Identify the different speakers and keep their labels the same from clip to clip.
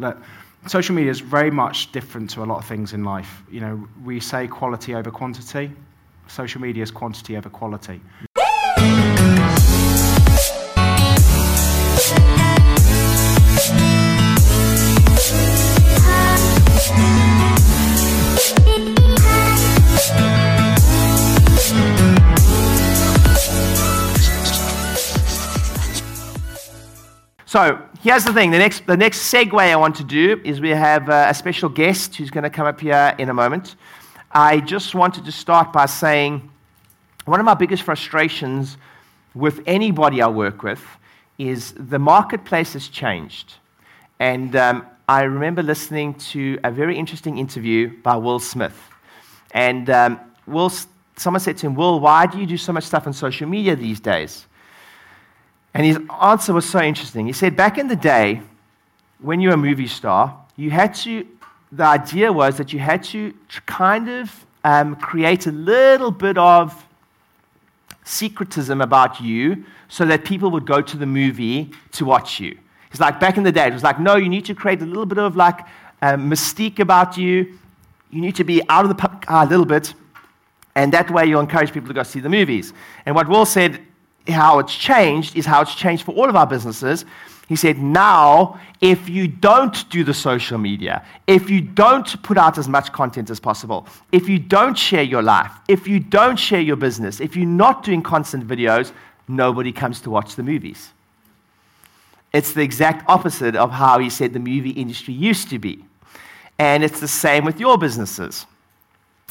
Speaker 1: that social media is very much different to a lot of things in life. You know, we say quality over quantity. Social media is quantity over quality.
Speaker 2: So here's the thing. The next, the next segue I want to do is we have uh, a special guest who's going to come up here in a moment. I just wanted to start by saying one of my biggest frustrations with anybody I work with is the marketplace has changed. And um, I remember listening to a very interesting interview by Will Smith. And um, Will, someone said to him, Will, why do you do so much stuff on social media these days? And his answer was so interesting. He said, Back in the day, when you were a movie star, you had to, the idea was that you had to kind of um, create a little bit of secretism about you so that people would go to the movie to watch you. It's like back in the day, it was like, no, you need to create a little bit of like um, mystique about you. You need to be out of the public eye a little bit, and that way you'll encourage people to go see the movies. And what Will said how it's changed is how it's changed for all of our businesses. He said, now, if you don't do the social media, if you don't put out as much content as possible, if you don't share your life, if you don't share your business, if you're not doing constant videos, nobody comes to watch the movies. It's the exact opposite of how he said the movie industry used to be. And it's the same with your businesses.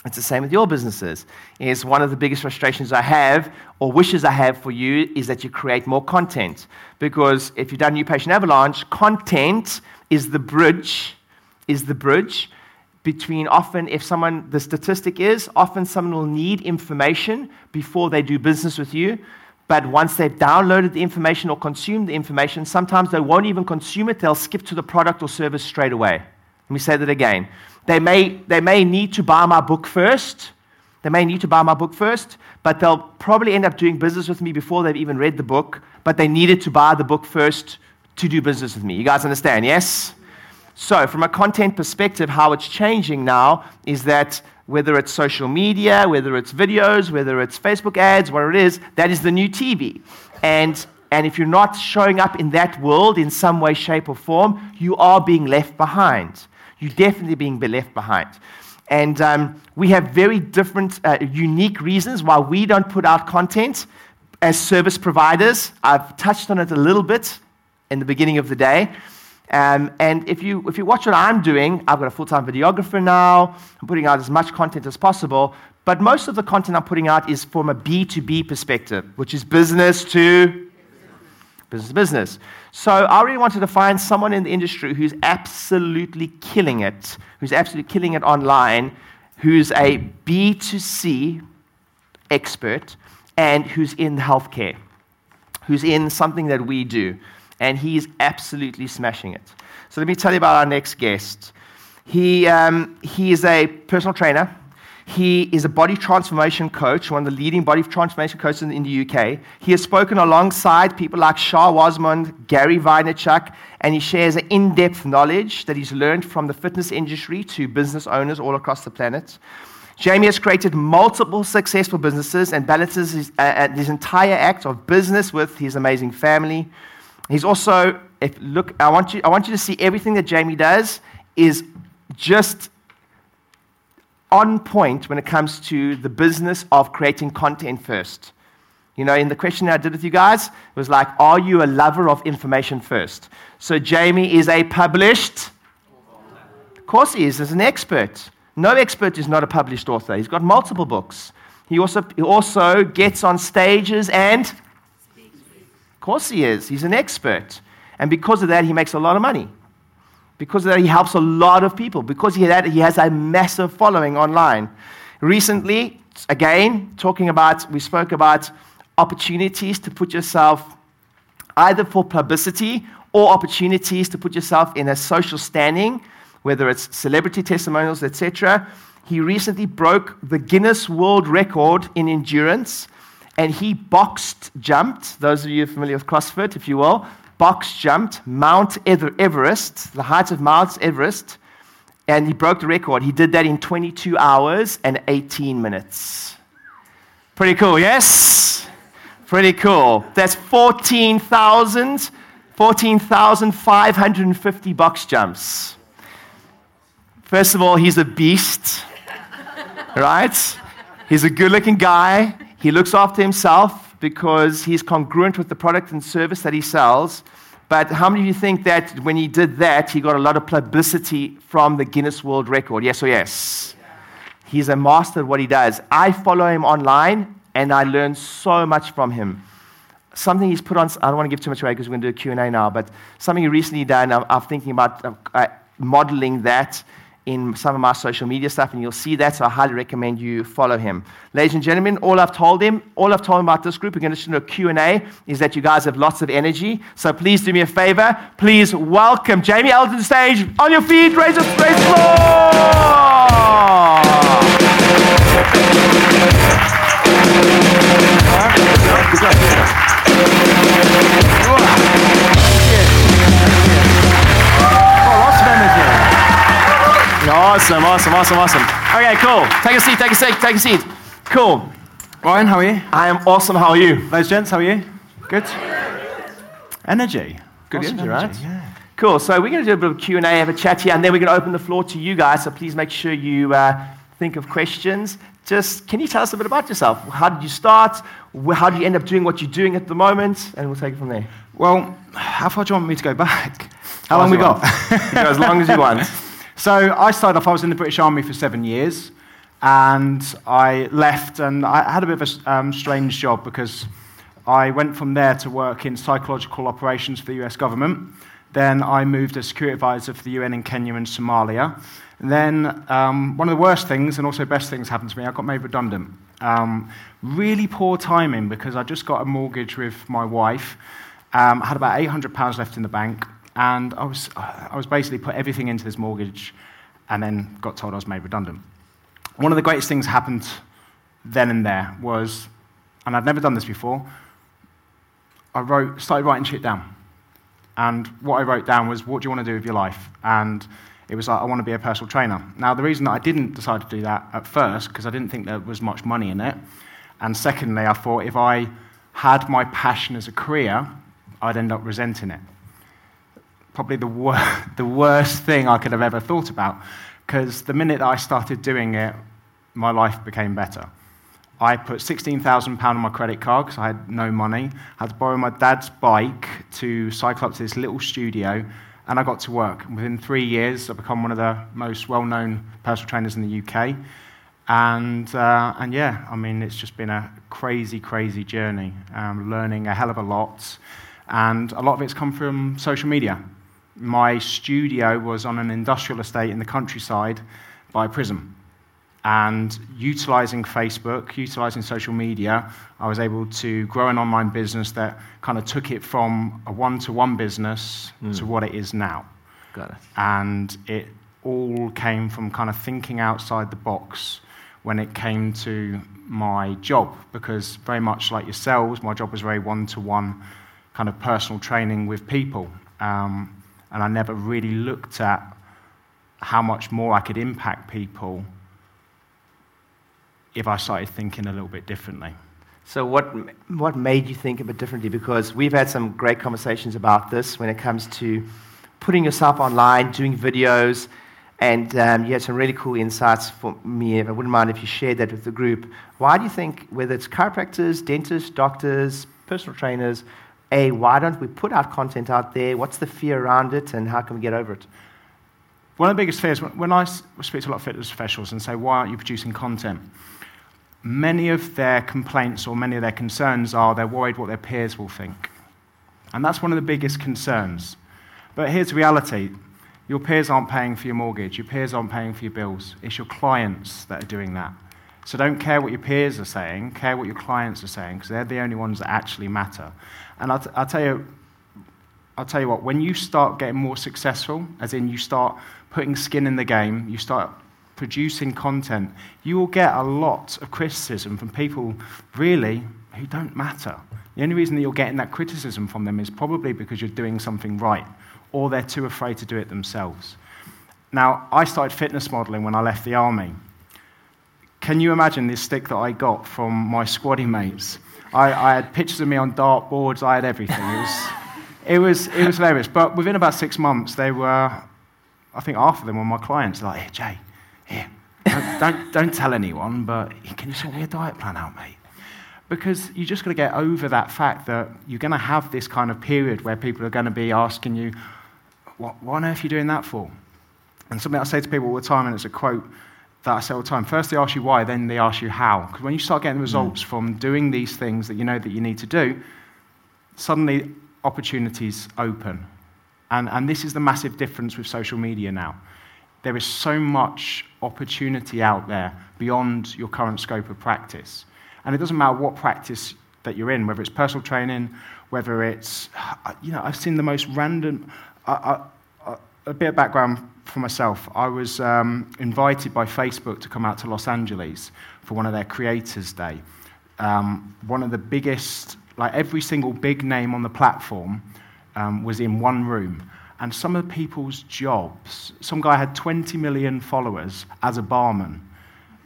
Speaker 2: It's the same with your businesses. Is one of the biggest frustrations I have or wishes I have for you is that you create more content. Because if you've done New Patient Avalanche, content is the bridge, is the bridge between often if someone the statistic is often someone will need information before they do business with you. But once they've downloaded the information or consumed the information, sometimes they won't even consume it, they'll skip to the product or service straight away. Let me say that again. They may, they may need to buy my book first. They may need to buy my book first, but they'll probably end up doing business with me before they've even read the book, but they needed to buy the book first to do business with me. You guys understand, yes? So, from a content perspective, how it's changing now is that whether it's social media, whether it's videos, whether it's Facebook ads, whatever it is, that is the new TV. And, and if you're not showing up in that world in some way, shape, or form, you are being left behind you're definitely being left behind. And um, we have very different, uh, unique reasons why we don't put out content as service providers. I've touched on it a little bit in the beginning of the day. Um, and if you, if you watch what I'm doing, I've got a full time videographer now. I'm putting out as much content as possible. But most of the content I'm putting out is from a B2B perspective, which is business to business business. So I really wanted to find someone in the industry who's absolutely killing it, who's absolutely killing it online, who's a B2C expert, and who's in healthcare, who's in something that we do. And he's absolutely smashing it. So let me tell you about our next guest. He, um, he is a personal trainer. He is a body transformation coach, one of the leading body transformation coaches in, the UK. He has spoken alongside people like Shaa Wasmund, Gary Vaynerchuk, and he shares an in depth knowledge that he's learned from the fitness industry to business owners all across the planet. Jamie has created multiple successful businesses and balances his, uh, uh his entire act of business with his amazing family. He's also, if, look, I want, you, I want you to see everything that Jamie does is just on point when it comes to the business of creating content first. You know, in the question I did with you guys, it was like, are you a lover of information first? So Jamie is a published. Of course he is, as an expert. No expert is not a published author. He's got multiple books. He also, he also gets on stages and. Of course he is. He's an expert. And because of that, he makes a lot of money. Because that, he helps a lot of people. Because he, he has a massive following online. Recently, again, talking about, we spoke about opportunities to put yourself either for publicity or opportunities to put yourself in a social standing, whether it's celebrity testimonials, etc. He recently broke the Guinness World Record in endurance, and he boxed jumped. Those of you familiar with CrossFit, if you will, box jumped Mount Everest, the height of Mount Everest, and he broke the record. He did that in 22 hours and 18 minutes. Pretty cool, yes? Pretty cool. That's 14,000, 14,550 box jumps. First of all, he's a beast, right? He's a good looking guy. He looks after himself because he's congruent with the product and service that he sells. But how many of you think that when he did that, he got a lot of publicity from the Guinness World Record? Yes or yes? He's a master at what he does. I follow him online and I learn so much from him. Something he's put on, I don't want to give too much away because we're going to do a Q&A now, but something he recently done, I'm, I'm thinking about uh, uh modeling that in some of my social media stuff, and you'll see that. So I highly recommend you follow him. Ladies and gentlemen, all I've told him, all I've told him about this group, we're going to do a Q&A, is that you guys have lots of energy. So please do me a favor. Please welcome Jamie Alderton stage. On your feet, raise the raise Awesome, awesome, awesome, awesome. Okay, cool. Take a seat, take a seat, take a seat. Cool.
Speaker 1: Ryan, how are you?
Speaker 2: I am awesome. How are you?
Speaker 1: Those gents, how are you? Good? Energy.
Speaker 2: Good awesome energy, right? Yeah. Cool. So we're going to do a bit of Q&A, have a chat here, and then we're going to open the floor to you guys. So please make sure you uh, think of questions. Just, can you tell us a bit about yourself? How did you start? How did you end up doing what you're doing at the moment? And we'll take it from there.
Speaker 1: Well, how far do you want me to go back? How long we got?
Speaker 2: as long as you want.
Speaker 1: So I started off, I was in the British Army for seven years, and I left, and I had a bit of a um, strange job because I went from there to work in psychological operations for the US government. Then I moved as security advisor for the UN in Kenya and Somalia. And then um, one of the worst things, and also best things, happened to me. I got made redundant. Um, really poor timing because I just got a mortgage with my wife. Um, I had about £800 left in the bank. And I was, I was basically put everything into this mortgage and then got told I was made redundant. One of the greatest things happened then and there was, and I'd never done this before, I wrote, started writing shit down. And what I wrote down was, what do you want to do with your life? And it was like, I want to be a personal trainer. Now, the reason that I didn't decide to do that at first, because I didn't think there was much money in it. And secondly, I thought if I had my passion as a career, I'd end up resenting it probably the, wor- the worst thing I could have ever thought about. Because the minute I started doing it, my life became better. I put £16,000 on my credit card because I had no money. I had to borrow my dad's bike to cycle up to this little studio, and I got to work. Within three years, I've become one of the most well known personal trainers in the UK. And, uh, and yeah, I mean, it's just been a crazy, crazy journey, um, learning a hell of a lot. And a lot of it's come from social media my studio was on an industrial estate in the countryside by Prism. And utilizing Facebook, utilizing social media, I was able to grow an online business that kind of took it from a one to one business mm. to what it is now.
Speaker 2: Got it.
Speaker 1: And it all came from kind of thinking outside the box when it came to my job, because very much like yourselves, my job was very one to one kind of personal training with people. Um, and I never really looked at how much more I could impact people if I started thinking a little bit differently.
Speaker 2: So, what, what made you think a bit differently? Because we've had some great conversations about this when it comes to putting yourself online, doing videos, and um, you had some really cool insights for me. I wouldn't mind if you shared that with the group. Why do you think, whether it's chiropractors, dentists, doctors, personal trainers, a, why don't we put our content out there? What's the fear around it, and how can we get over it?
Speaker 1: One of the biggest fears, when I speak to a lot of fitness professionals and say, why aren't you producing content? Many of their complaints or many of their concerns are they're worried what their peers will think. And that's one of the biggest concerns. But here's the reality your peers aren't paying for your mortgage, your peers aren't paying for your bills. It's your clients that are doing that. So don't care what your peers are saying, care what your clients are saying, because they're the only ones that actually matter. And I'll, t- I'll, tell you, I'll tell you what, when you start getting more successful, as in you start putting skin in the game, you start producing content, you will get a lot of criticism from people really who don't matter. The only reason that you're getting that criticism from them is probably because you're doing something right, or they're too afraid to do it themselves. Now, I started fitness modeling when I left the army. Can you imagine this stick that I got from my squaddy mates? I, I had pictures of me on dartboards, I had everything. It was, it was, it was hilarious. But within about six months, they were, I think half of them were my clients. Like, hey, Jay, here, don't, don't, don't tell anyone, but can you sort me a diet plan out, mate? Because you just got to get over that fact that you're going to have this kind of period where people are going to be asking you, what, what on earth are you doing that for? And something I say to people all the time, and it's a quote that I say all the time. First, they ask you why, then they ask you how. Because when you start getting results mm. from doing these things that you know that you need to do, suddenly opportunities open. And, and this is the massive difference with social media now. There is so much opportunity out there beyond your current scope of practice. And it doesn't matter what practice that you're in, whether it's personal training, whether it's, you know, I've seen the most random. Uh, uh, a bit of background for myself. I was um, invited by Facebook to come out to Los Angeles for one of their Creators Day. Um, one of the biggest, like every single big name on the platform um, was in one room. And some of the people's jobs, some guy had 20 million followers as a barman.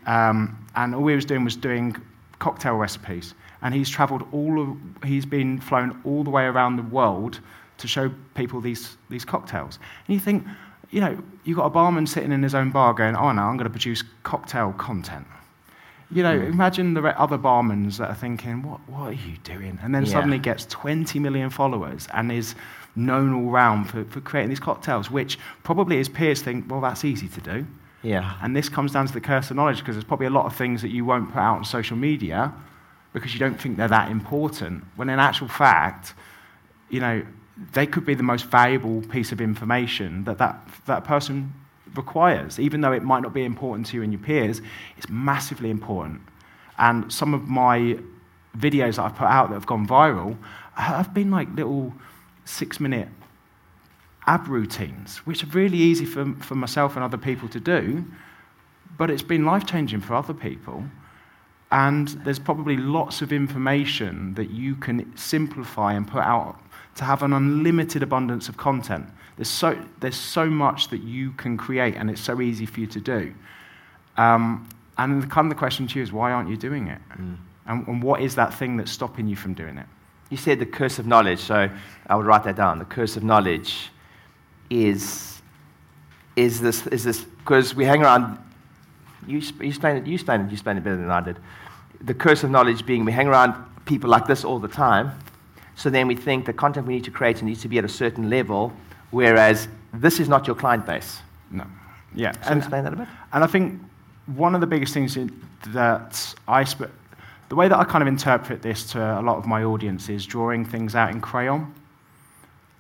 Speaker 1: Um, and all he was doing was doing cocktail recipes. And he's traveled all of, he's been flown all the way around the world to show people these, these cocktails. And you think, you know, you've got a barman sitting in his own bar going, oh, no, I'm going to produce cocktail content. You know, mm. imagine the other barmans that are thinking, what, what are you doing? And then yeah. suddenly gets 20 million followers and is known all round for, for creating these cocktails, which probably his peers think, well, that's easy to do.
Speaker 2: Yeah.
Speaker 1: And this comes down to the curse of knowledge because there's probably a lot of things that you won't put out on social media because you don't think they're that important. When in actual fact, you know, they could be the most valuable piece of information that that, that person requires. Even though it might not be important to you and your peers, it's massively important. And some of my videos that I've put out that have gone viral have been like little six minute ab routines, which are really easy for, for myself and other people to do, but it's been life changing for other people. And there's probably lots of information that you can simplify and put out to have an unlimited abundance of content. There's so, there's so much that you can create, and it's so easy for you to do. Um, and the kind of the question to you is, why aren't you doing it? Mm. And, and what is that thing that's stopping you from doing it?
Speaker 2: You said the curse of knowledge, so I would write that down. The curse of knowledge is, is this, is this, because we hang around, you, you explained it, you explained it, you explained it better than I did. The curse of knowledge being we hang around people like this all the time, so then we think the content we need to create needs to be at a certain level, whereas this is not your client base.
Speaker 1: No. Yeah.
Speaker 2: So and, explain that a bit.
Speaker 1: And I think one of the biggest things that I, sp- the way that I kind of interpret this to a lot of my audience is drawing things out in crayon.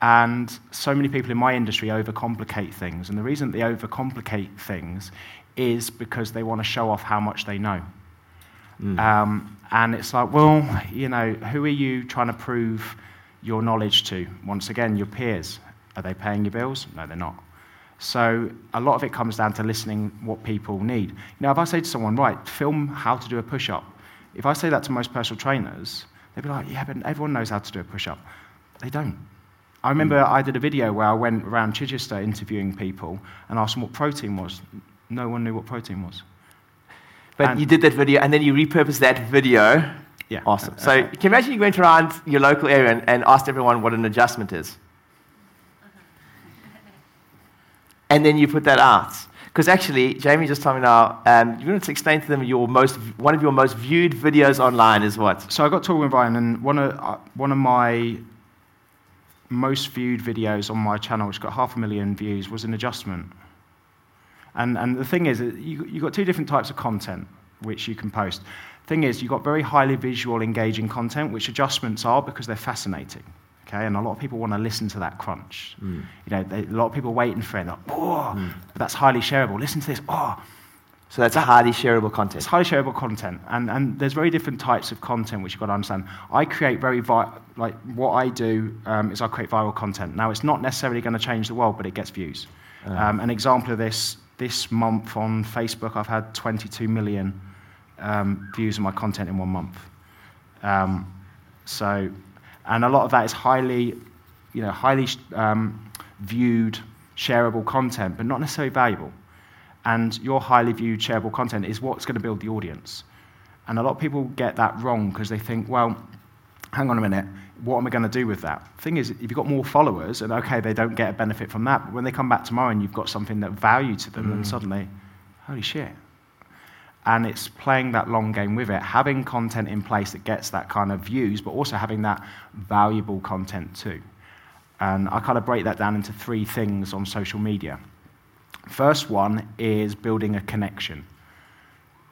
Speaker 1: And so many people in my industry overcomplicate things. And the reason they overcomplicate things is because they want to show off how much they know. Mm. Um, and it's like, well, you know, who are you trying to prove your knowledge to? Once again, your peers. Are they paying your bills? No, they're not. So a lot of it comes down to listening what people need. Now, if I say to someone, right, film how to do a push up, if I say that to most personal trainers, they'd be like, yeah, but everyone knows how to do a push up. They don't. I remember mm. I did a video where I went around Chichester interviewing people and asked them what protein was. No one knew what protein was.
Speaker 2: But and you did that video, and then you repurposed that video.
Speaker 1: Yeah.
Speaker 2: Awesome. So uh, can you imagine you went around your local area and, and asked everyone what an adjustment is? and then you put that out. Because actually, Jamie just told me now, um, you want to explain to them your most, one of your most viewed videos online is what?
Speaker 1: So I got talking with Ryan, and one of, uh, one of my most viewed videos on my channel, which got half a million views, was an adjustment. And, and the thing is, you, you've got two different types of content which you can post. Thing is, you've got very highly visual, engaging content, which adjustments are because they're fascinating. Okay, and a lot of people want to listen to that crunch. Mm. You know, they, a lot of people waiting for it. Like, oh, mm. that's highly shareable. Listen to this. Oh,
Speaker 2: so that's a highly shareable content.
Speaker 1: It's highly shareable content, and, and there's very different types of content which you've got to understand. I create very vi- like what I do um, is I create viral content. Now it's not necessarily going to change the world, but it gets views. Uh. Um, an example of this this month on Facebook, I've had 22 million um, views of my content in one month. Um, so, and a lot of that is highly, you know, highly um, viewed, shareable content, but not necessarily valuable. And your highly viewed, shareable content is what's going to build the audience. And a lot of people get that wrong because they think, well, hang on a minute, what am I going to do with that? Thing is, if you've got more followers, and okay, they don't get a benefit from that, but when they come back tomorrow and you've got something that value to them, mm. then suddenly, holy shit. And it's playing that long game with it, having content in place that gets that kind of views, but also having that valuable content too. And I kind of break that down into three things on social media. First one is building a connection.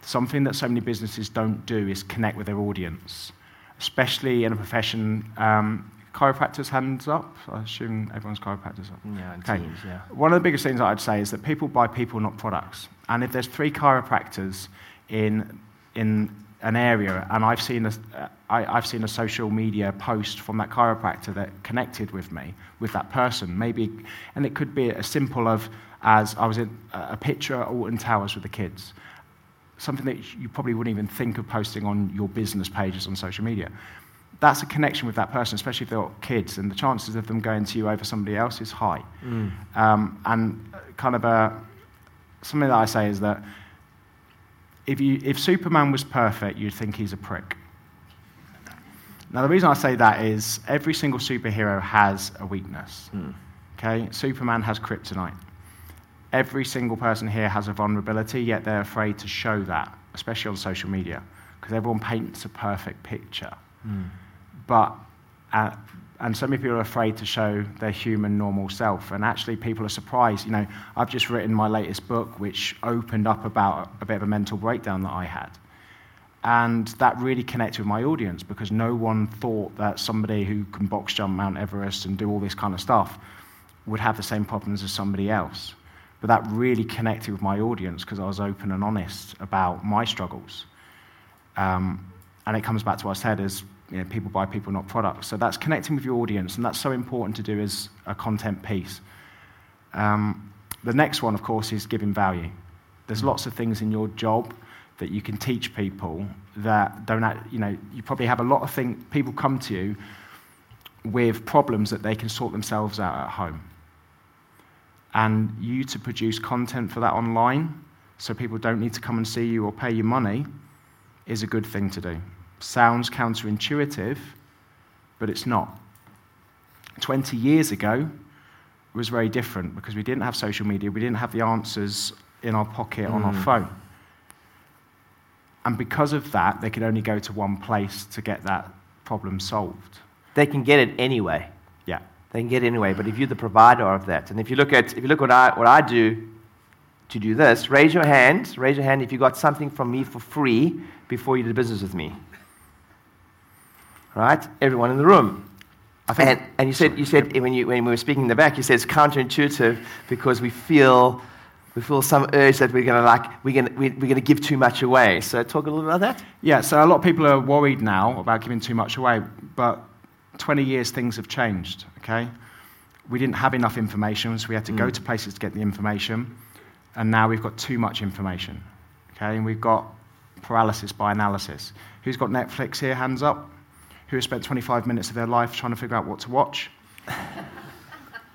Speaker 1: Something that so many businesses don't do is connect with their audience especially in a profession. Um, chiropractors hands up. I assume everyone's chiropractors up.
Speaker 2: Yeah, okay. Teams, yeah.
Speaker 1: One of the biggest things I'd say is that people buy people, not products. And if there's three chiropractors in in an area, and I've seen a, uh, I, I've seen a social media post from that chiropractor that connected with me, with that person, maybe, and it could be as simple of as I was in a picture at Alton Towers with the kids, something that you probably wouldn't even think of posting on your business pages on social media. That's a connection with that person, especially if they're kids, and the chances of them going to you over somebody else is high. Mm. Um, and kind of a, something that I say is that if, you, if Superman was perfect, you'd think he's a prick. Now, the reason I say that is every single superhero has a weakness. Mm. Okay? Superman has kryptonite. Every single person here has a vulnerability, yet they're afraid to show that, especially on social media, because everyone paints a perfect picture. Mm. But, uh, and so many people are afraid to show their human, normal self. And actually, people are surprised. You know, I've just written my latest book, which opened up about a bit of a mental breakdown that I had. And that really connected with my audience because no one thought that somebody who can box jump Mount Everest and do all this kind of stuff would have the same problems as somebody else. But that really connected with my audience because I was open and honest about my struggles. Um, and it comes back to what I said as you know, people buy people, not products. So that's connecting with your audience, and that's so important to do as a content piece. Um, the next one, of course, is giving value. There's lots of things in your job that you can teach people that don't, act, you know, you probably have a lot of things, people come to you with problems that they can sort themselves out at home and you to produce content for that online so people don't need to come and see you or pay you money is a good thing to do. Sounds counterintuitive, but it's not. 20 years ago it was very different because we didn't have social media, we didn't have the answers in our pocket mm. on our mm. phone. And because of that, they could only go to one place to get that problem solved.
Speaker 2: They can get it anyway.
Speaker 1: Yeah.
Speaker 2: They can get anyway, but if you're the provider of that, and if you look at if you look what I what I do to do this, raise your hand. Raise your hand if you got something from me for free before you did business with me. Right? Everyone in the room. And, and you said, you said when, you, when we were speaking in the back, you said it's counterintuitive because we feel, we feel some urge that we're going to like, we're going we're going to give too much away. So talk a little about that.
Speaker 1: Yeah, so a lot of people are worried now about giving too much away, but 20 years, things have changed, okay? We didn't have enough information, so we had to mm. go to places to get the information. And now we've got too much information, okay? And we've got paralysis by analysis. Who's got Netflix here? Hands up. Who has spent 25 minutes of their life trying to figure out what to watch?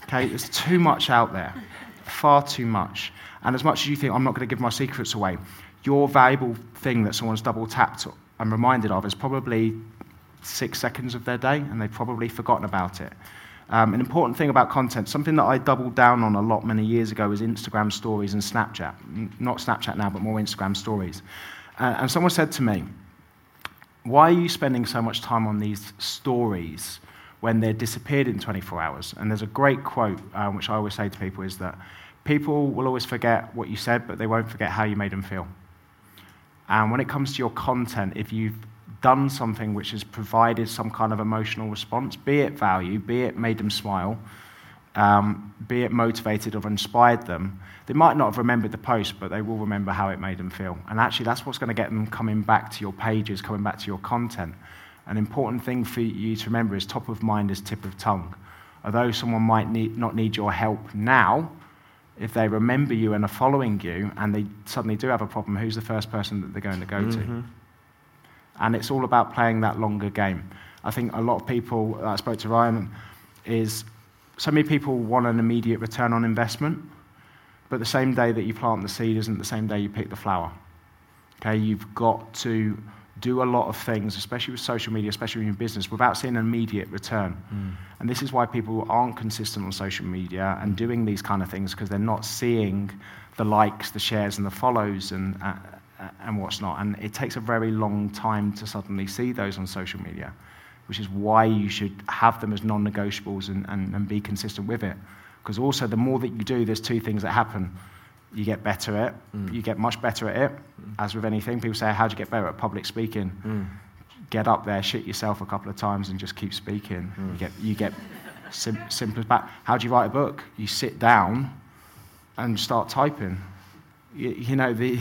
Speaker 1: okay, there's too much out there, far too much. And as much as you think, I'm not going to give my secrets away, your valuable thing that someone's double tapped and reminded of is probably six seconds of their day, and they've probably forgotten about it. Um, an important thing about content, something that I doubled down on a lot many years ago, is Instagram stories and Snapchat. Not Snapchat now, but more Instagram stories. Uh, and someone said to me, Why are you spending so much time on these stories when they're disappeared in 24 hours? And there's a great quote, uh, which I always say to people, is that people will always forget what you said, but they won't forget how you made them feel. And when it comes to your content, if you've done something which has provided some kind of emotional response, be it value, be it made them smile, um, be it motivated or inspired them, they might not have remembered the post, but they will remember how it made them feel. And actually, that's what's going to get them coming back to your pages, coming back to your content. An important thing for you to remember is top of mind is tip of tongue. Although someone might need, not need your help now, if they remember you and are following you and they suddenly do have a problem, who's the first person that they're going to go mm-hmm. to? And it's all about playing that longer game. I think a lot of people, I spoke to Ryan, is so many people want an immediate return on investment, but the same day that you plant the seed isn't the same day you pick the flower. Okay, you've got to do a lot of things, especially with social media, especially in your business, without seeing an immediate return. Mm. And this is why people aren't consistent on social media and doing these kind of things because they're not seeing the likes, the shares, and the follows and, uh, and what's not. And it takes a very long time to suddenly see those on social media, which is why you should have them as non negotiables and, and, and be consistent with it. Because also, the more that you do, there's two things that happen you get better at it. Mm. You get much better at it. Mm. As with anything, people say, How do you get better at public speaking? Mm. Get up there, shit yourself a couple of times, and just keep speaking. Mm. You get, you get sim- simple back. How do you write a book? You sit down and start typing. You, you know, the.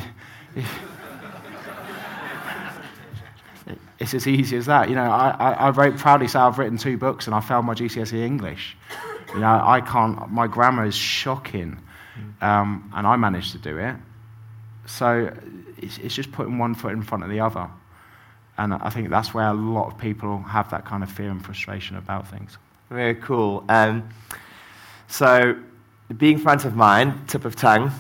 Speaker 1: It's as easy as that. You know, I, I, I very proudly say I've written two books and I failed my GCSE English. You know, I can't, my grammar is shocking. Um, and I managed to do it. So it's, it's, just putting one foot in front of the other. And I think that's where a lot of people have that kind of fear and frustration about things.
Speaker 2: Very cool. Um, so, being front of mind, tip of tongue,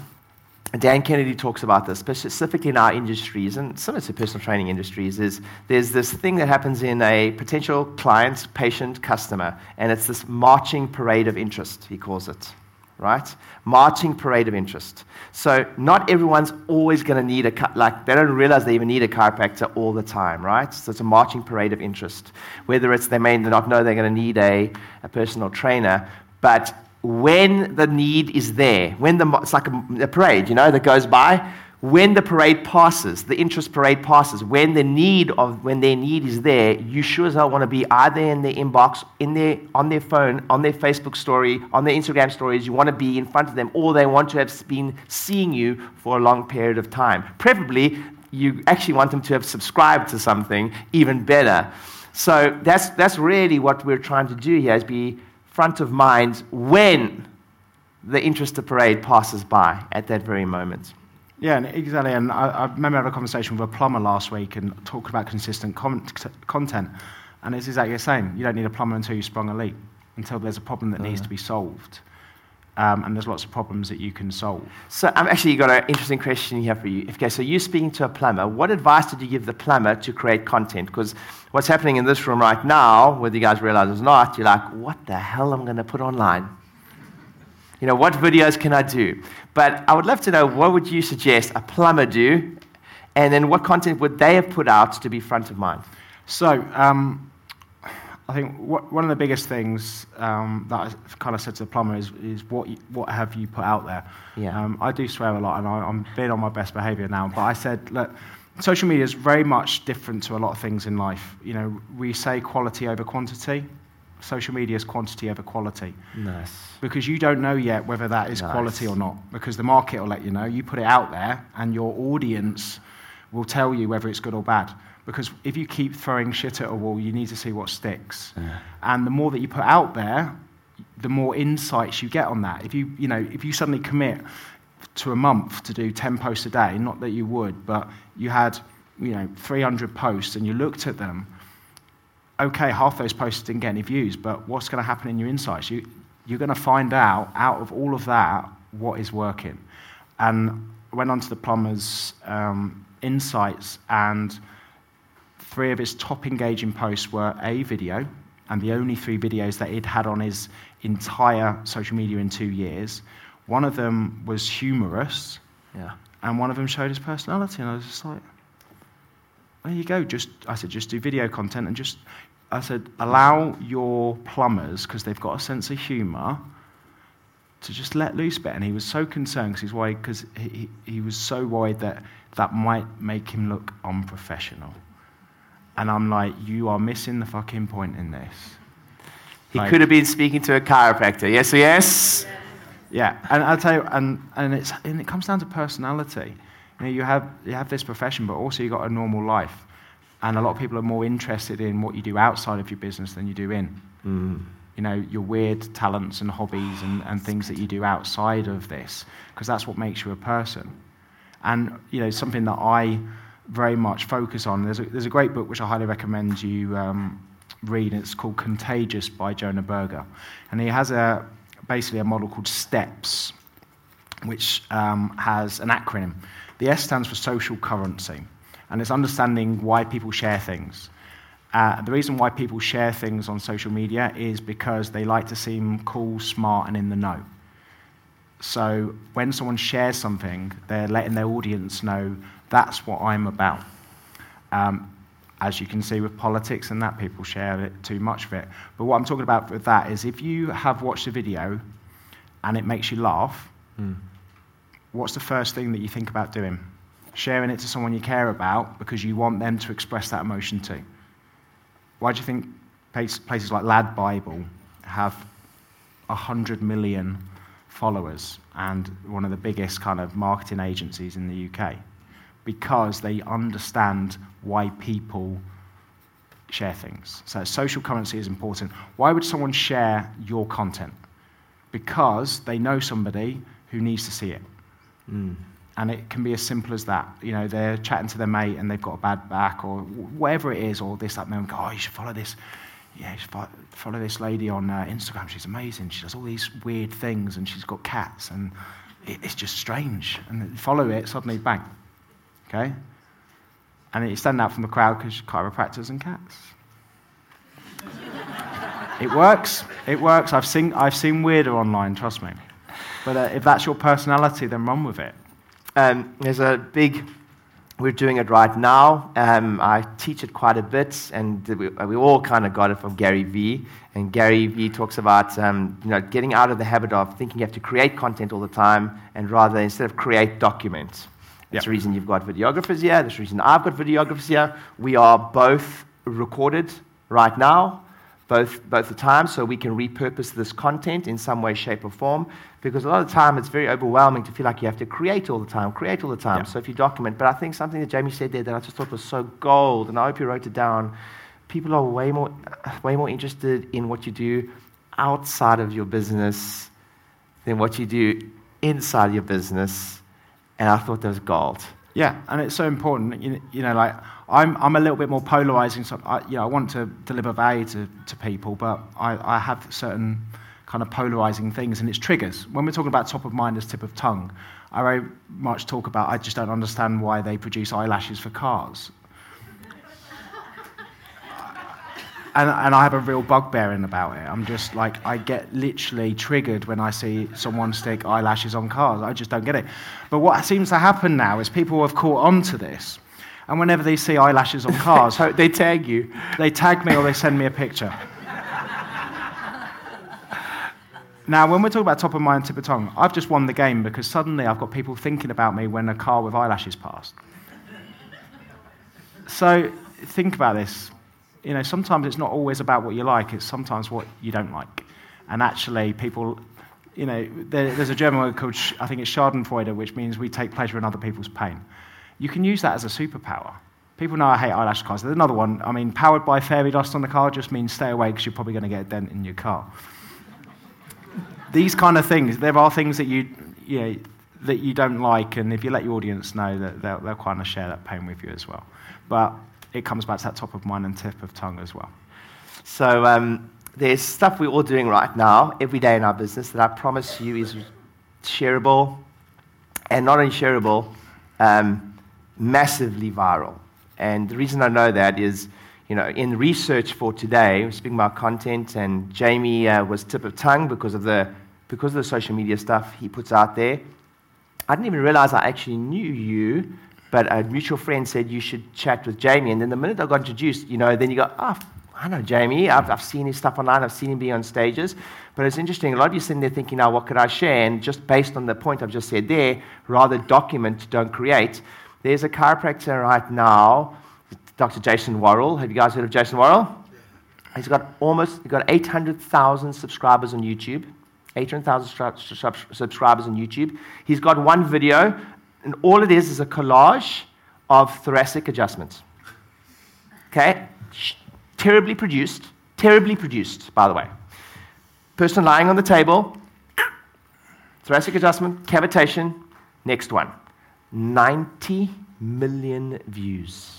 Speaker 2: Dan Kennedy talks about this, specifically in our industries and similar to personal training industries, is there's this thing that happens in a potential client, patient, customer, and it's this marching parade of interest, he calls it right? Marching parade of interest. So not everyone's always going to need a like they don't realize they even need a chiropractor all the time, right? So it's a marching parade of interest. Whether it's they may not know they're going to need a, a personal trainer, but when the need is there, when the it's like a, a parade, you know, that goes by, when the parade passes, the interest parade passes, when the need of when their need is there, you sure as hell want to be either in their inbox, in their on their phone, on their Facebook story, on their Instagram stories. You want to be in front of them, or they want to have been seeing you for a long period of time. Preferably, you actually want them to have subscribed to something even better. So that's that's really what we're trying to do here: is be front of mind when the interest parade passes by at that very moment.
Speaker 1: Yeah, exactly. And I, I, remember having a conversation with a plumber last week and talking about consistent com- content. And it's exactly the same. You don't need a plumber until you sprung a leak, until there's a problem that needs mm. to be solved. Um, and there's lots of problems that you can solve.
Speaker 2: So I've actually got an interesting question here for you. Okay, so you're speaking to a plumber. What advice did you give the plumber to create content? Because what's happening in this room right now, whether you guys realize it or not, you're like, what the hell am I going to put online? You know, what videos can I do? But I would love to know what would you suggest a plumber do, and then what content would they have put out to be front of mind?
Speaker 1: So, um, I think what, one of the biggest things um, that I kind of said to the plumber is, is what, what have you put out there? Yeah. Um, I do swear a lot, and I, am being on my best behavior now, but I said, look, social media is very much different to a lot of things in life. You know, we say quality over quantity social media is quantity over quality.
Speaker 2: Nice.
Speaker 1: Because you don't know yet whether that is nice. quality or not, because the market will let you know. You put it out there, and your audience will tell you whether it's good or bad. Because if you keep throwing shit at a wall, you need to see what sticks. Yeah. And the more that you put out there, the more insights you get on that. If you, you know, if you suddenly commit to a month to do 10 posts a day, not that you would, but you had, you know, 300 posts and you looked at them okay, half those posts didn't get any views, but what's going to happen in your insights? You, you're going to find out, out of all of that, what is working. And I went on to the plumber's um, insights, and three of his top engaging posts were a video, and the only three videos that he'd had on his entire social media in two years. One of them was humorous, yeah. and one of them showed his personality, and I was just like, there you go. Just I said, just do video content and just I said, allow your plumbers because they've got a sense of humour to just let loose a bit. And he was so concerned because he's worried because he, he was so worried that that might make him look unprofessional. And I'm like, you are missing the fucking point in this.
Speaker 2: He like, could have been speaking to a chiropractor. Yes, yes.
Speaker 1: Yeah, and I'll tell you, and, and, it's, and it comes down to personality. You, know, you, have, you have this profession, but also you've got a normal life. And a lot of people are more interested in what you do outside of your business than you do in. Mm. You know, your weird talents and hobbies and, and things that you do outside of this, because that's what makes you a person. And, you know, something that I very much focus on. There's a, there's a great book which I highly recommend you um, read. It's called Contagious by Jonah Berger. And he has a, basically a model called STEPS, which um, has an acronym. The S stands for social currency, and it's understanding why people share things. Uh, the reason why people share things on social media is because they like to seem cool, smart, and in the know. So when someone shares something, they're letting their audience know that's what I'm about. Um, as you can see with politics and that, people share it too much of it. But what I'm talking about with that is if you have watched a video and it makes you laugh, mm. what's the first thing that you think about doing? Sharing it to someone you care about because you want them to express that emotion too. Why do you think places like Lad Bible have 100 million followers and one of the biggest kind of marketing agencies in the UK? Because they understand why people share things. So social currency is important. Why would someone share your content? Because they know somebody who needs to see it. Mm. And it can be as simple as that. You know, they're chatting to their mate and they've got a bad back or whatever it is, or this, that, and then go, oh, you should follow this. Yeah, you should follow this lady on uh, Instagram. She's amazing. She does all these weird things and she's got cats and it's just strange. And follow it, suddenly, bang. Okay? And you stand out from the crowd because chiropractors and cats. it works. It works. I've seen, I've seen weirder online, trust me. But uh, if that's your personality, then run with it.
Speaker 2: Um, there's a big, we're doing it right now. Um, I teach it quite a bit, and we, we all kind of got it from Gary Vee. And Gary Vee talks about um, you know, getting out of the habit of thinking you have to create content all the time, and rather, instead of create, document. That's the reason you've got videographers here. That's the reason I've got videographers here. We are both recorded right now both, both the time so we can repurpose this content in some way, shape, or form. Because a lot of the time it's very overwhelming to feel like you have to create all the time, create all the time. Yeah. So if you document, but I think something that Jamie said there that I just thought was so gold, and I hope you wrote it down. People are way more, way more interested in what you do outside of your business than what you do inside your business. And I thought that was gold.
Speaker 1: Yeah, and it's so important. You, you know, like I'm, I'm a little bit more polarizing. So I, you know, I want to deliver value to, to people, but I, I have certain kind of polarizing things, and it's triggers. When we're talking about top of mind as tip of tongue, I very much talk about I just don't understand why they produce eyelashes for cars. And, and I have a real bugbearing about it. I'm just like, I get literally triggered when I see someone stick eyelashes on cars. I just don't get it. But what seems to happen now is people have caught on to this. And whenever they see eyelashes on cars,
Speaker 2: they tag you.
Speaker 1: They tag me or they send me a picture. now, when we're talking about top of mind, tip of tongue, I've just won the game because suddenly I've got people thinking about me when a car with eyelashes passed. So think about this you know, sometimes it's not always about what you like, it's sometimes what you don't like. And actually, people, you know, there, there's a German word called, I think it's Schadenfreude, which means we take pleasure in other people's pain. You can use that as a superpower. People know I hate eyelash cars. There's another one. I mean, powered by fairy dust on the car just means stay away because you're probably going to get a dent in your car. These kind of things, there are things that you, you know, that you don't like, and if you let your audience know, that they'll, they'll kind of share that pain with you as well. But it comes back to that top of mind and tip of tongue as well.
Speaker 2: So um, there's stuff we're all doing right now, every day in our business, that I promise you is shareable, and not only shareable, um, massively viral. And the reason I know that is, you know, in research for today, we're speaking about content, and Jamie uh, was tip of tongue because of the because of the social media stuff he puts out there. I didn't even realize I actually knew you but a mutual friend said you should chat with Jamie. And then the minute I got introduced, you know, then you go, oh, I know Jamie. I've, I've seen his stuff online. I've seen him be on stages. But it's interesting. A lot of you sitting there thinking, now, what could I share? And just based on the point I've just said there, rather document, don't create. There's a chiropractor right now, Dr. Jason Worrell. Have you guys heard of Jason Worrell? He's got almost he's got 800,000 subscribers on YouTube. 800,000 subscribers on YouTube. He's got one video and all it is is a collage of thoracic adjustments. Okay? Terribly produced, terribly produced, by the way. Person lying on the table, thoracic adjustment, cavitation, next one. 90 million views.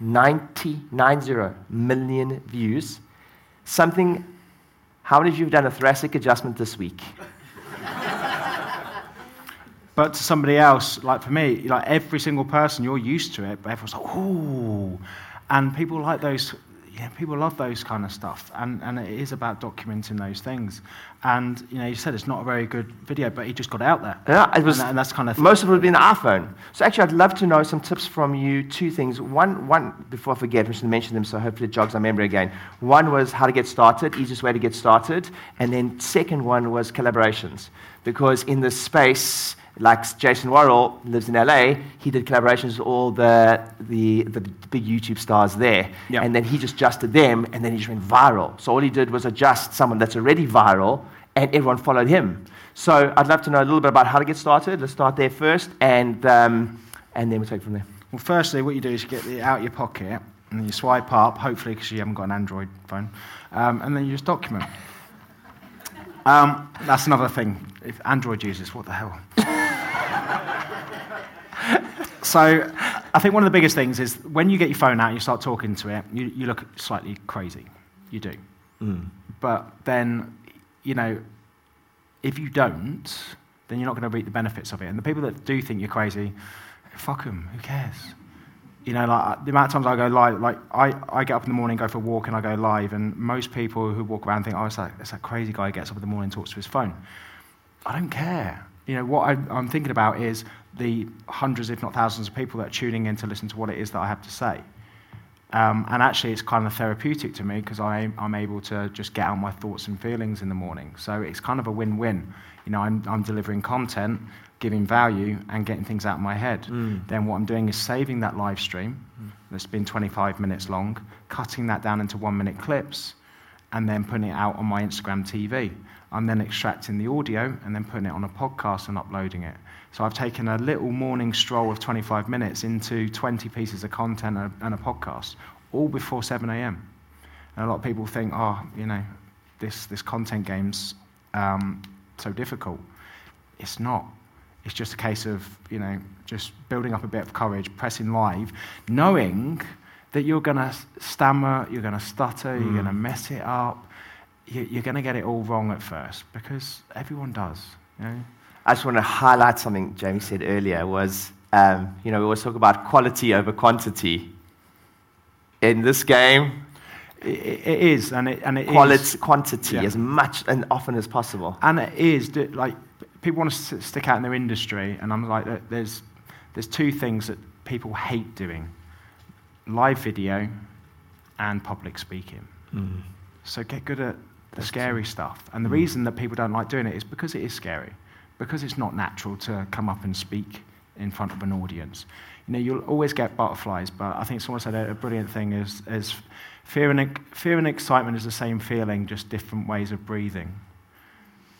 Speaker 2: 90, 90 million views. Something, how many of you have done a thoracic adjustment this week?
Speaker 1: But to somebody else, like for me, like every single person, you're used to it, but everyone's like, ooh. And people like those, yeah, people love those kind of stuff. And, and it is about documenting those things. And, you know, you said it's not a very good video, but he just got out there.
Speaker 2: Yeah, it was,
Speaker 1: and, and that's kind of.
Speaker 2: Most of it would be an iPhone. So actually, I'd love to know some tips from you. Two things. One, one before I forget, I should mention them, so hopefully it jogs my memory again. One was how to get started, easiest way to get started. And then second one was collaborations. Because in this space, like Jason Worrell lives in LA, he did collaborations with all the, the, the big YouTube stars there.
Speaker 1: Yeah.
Speaker 2: And then he just adjusted them, and then he just went viral. So all he did was adjust someone that's already viral, and everyone followed him. So I'd love to know a little bit about how to get started. Let's start there first, and, um, and then we'll take it from there.
Speaker 1: Well, firstly, what you do is you get it out of your pocket and then you swipe up, hopefully, because you haven't got an Android phone, um, and then you just document. Um, that's another thing. If Android users, what the hell? so, I think one of the biggest things is when you get your phone out and you start talking to it, you, you look slightly crazy. You do. But then, you know, if you don't, then you're not going to reap the benefits of it. And the people that do think you're crazy, fuck them. Who cares? You know, like the amount of times I go live, like I, I get up in the morning, go for a walk, and I go live, and most people who walk around think, oh, it's that, it's that crazy guy who gets up in the morning and talks to his phone. I don't care. You know, what I, I'm thinking about is the hundreds, if not thousands, of people that are tuning in to listen to what it is that I have to say. Um, and actually, it's kind of therapeutic to me because I'm able to just get out my thoughts and feelings in the morning. So it's kind of a win win. You know, I'm, I'm delivering content, giving value, and getting things out of my head. Then what I'm doing is saving that live stream that's been 25 minutes long, cutting that down into one minute clips, and then putting it out on my Instagram TV. I'm then extracting the audio and then putting it on a podcast and uploading it. So I've taken a little morning stroll of 25 minutes into 20 pieces of content and a, and a podcast, all before 7 a.m. And a lot of people think, oh, you know, this, this content game's um, so difficult. It's not. It's just a case of, you know, just building up a bit of courage, pressing live, knowing that you're going to stammer, you're going to stutter, you're going to mess it up, you, you're going to get it all wrong at first because everyone does. You know?
Speaker 2: I just want to highlight something Jamie said earlier was, um, you know, we always talk about quality over quantity. In this game,
Speaker 1: It, it is, and it, and it
Speaker 2: quality,
Speaker 1: is-
Speaker 2: quantity
Speaker 1: Yeah.
Speaker 2: as much and often as possible.
Speaker 1: And it is like people want to stick out in their industry, and I'm like, there's there's two things that people hate doing: live video and public speaking. So get good at the scary stuff. And the reason that people don't like doing it is because it is scary, because it's not natural to come up and speak in front of an audience. You know, you'll always get butterflies, but I think someone said a, a brilliant thing is, is fear, and, fear and excitement is the same feeling, just different ways of breathing.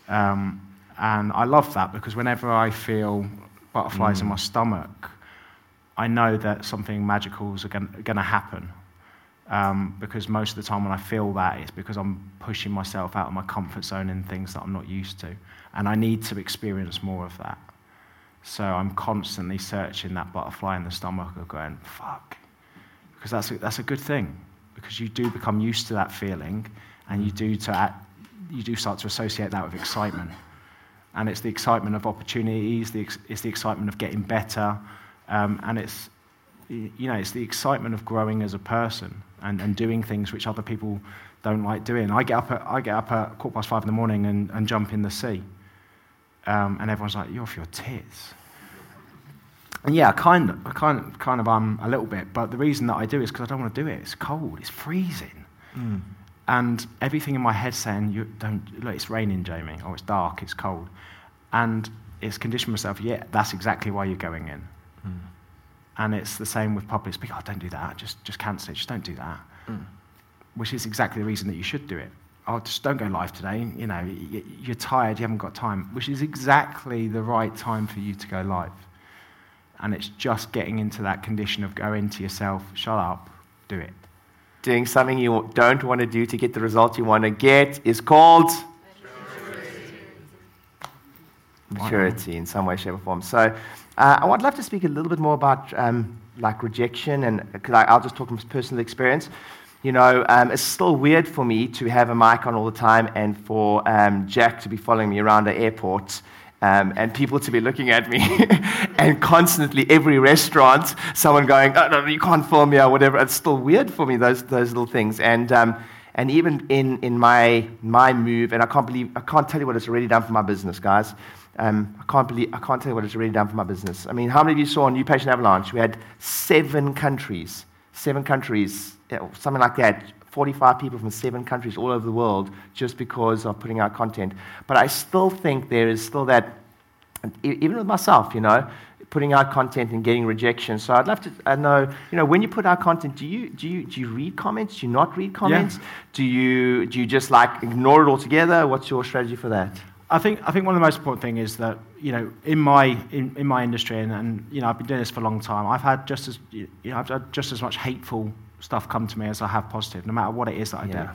Speaker 1: Um, and I love that because whenever I feel butterflies in my stomach, I know that something magical is going to happen. Um, because most of the time when I feel that, it's because I'm pushing myself out of my comfort zone in things that I'm not used to. And I need to experience more of that. So I'm constantly searching that butterfly in the stomach of going, fuck. Because that's a, that's a good thing. Because you do become used to that feeling and you do, to act, you do start to associate that with excitement. And it's the excitement of opportunities, the, ex- it's the excitement of getting better, um, and it's, you know, it's the excitement of growing as a person and, and doing things which other people don't like doing. I get up at, I get up at quarter past five in the morning and, and jump in the sea. Um, and everyone's like, you're off your tits. And yeah, I kind of, I kind of, kind of um, a little bit, but the reason that I do is because I don't want to do it. It's cold, it's freezing. And everything in my head saying, you don't, look, it's raining, Jamie, or it's dark, it's cold. And it's conditioned myself, yeah, that's exactly why you're going in. Hmm. And it's the same with public speaking. Oh, don't do that. Just, just cancel it. Just don't do that. Hmm. Which is exactly the reason that you should do it. Oh, just don't go live today. You know, you're tired. You haven't got time. Which is exactly the right time for you to go live. And it's just getting into that condition of going to yourself, shut up, do it.
Speaker 2: Doing something you don't want to do to get the result you want to get is called maturity in some way, shape, or form. So uh, I would love to speak a little bit more about um, like rejection, and because I'll just talk from personal experience. You know, um, it's still weird for me to have a mic on all the time and for um, Jack to be following me around the airport um, and people to be looking at me and constantly every restaurant someone going oh, no, you can't film me or whatever it's still weird for me those, those little things and, um, and even in, in my, my move and i can't believe i can't tell you what it's already done for my business guys um, I can't believe I can't tell you what it's already done for my business. I mean, how many of you saw on New Patient Avalanche? We had seven countries, seven countries, something like that, 45 people from seven countries all over the world just because of putting out content. But I still think there is still that, even with myself, you know, putting out content and getting rejection. So I'd love to I know, you know, when you put out content, do you, do you, do you read comments? Do you not read comments? Yeah. Do, you, do you just like ignore it altogether? What's your strategy for that?
Speaker 1: I think, I think one of the most important things is that, you know, in my, in, in my industry, and, and, you know, I've been doing this for a long time, I've had just as, you know, I've had just as much hateful stuff come to me as I have positive, no matter what it is that I yeah. do.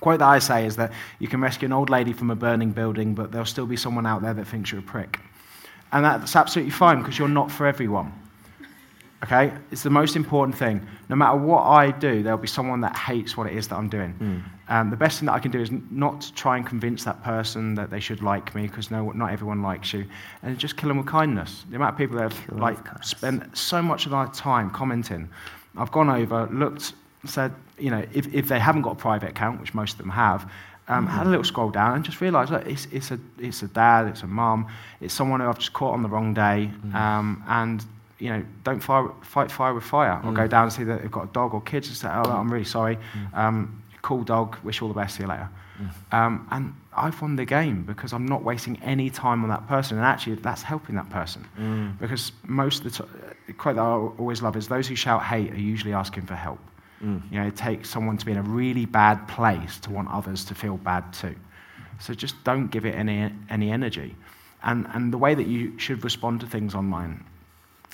Speaker 1: Quote that I say is that you can rescue an old lady from a burning building, but there'll still be someone out there that thinks you're a prick. And that's absolutely fine because you're not for everyone. Okay? It's the most important thing. No matter what I do, there'll be someone that hates what it is that I'm doing. Mm. Um, the best thing that I can do is not to try and convince that person that they should like me because no, not everyone likes you, and just kill them with kindness. The amount of people that have like spent so much of their time commenting I've gone over, looked, said, you know, if, if they haven't got a private account, which most of them have, um, had a little scroll down and just realised, look, it's, it's, a, it's a dad, it's a mum, it's someone who I've just caught on the wrong day, mm-hmm. um, and you know, don't fire, fight fire with fire, or mm. go down and see that they've got a dog or kids and say, oh, I'm really sorry, mm. um, cool dog, wish you all the best, see you later. Um, and I've won the game because I'm not wasting any time on that person. And actually, that's helping that person. Mm. Because most of the time, the quote that I always love is those who shout hate are usually asking for help. Mm. You know, it takes someone to be in a really bad place to want others to feel bad too. So just don't give it any, any energy. And, and the way that you should respond to things online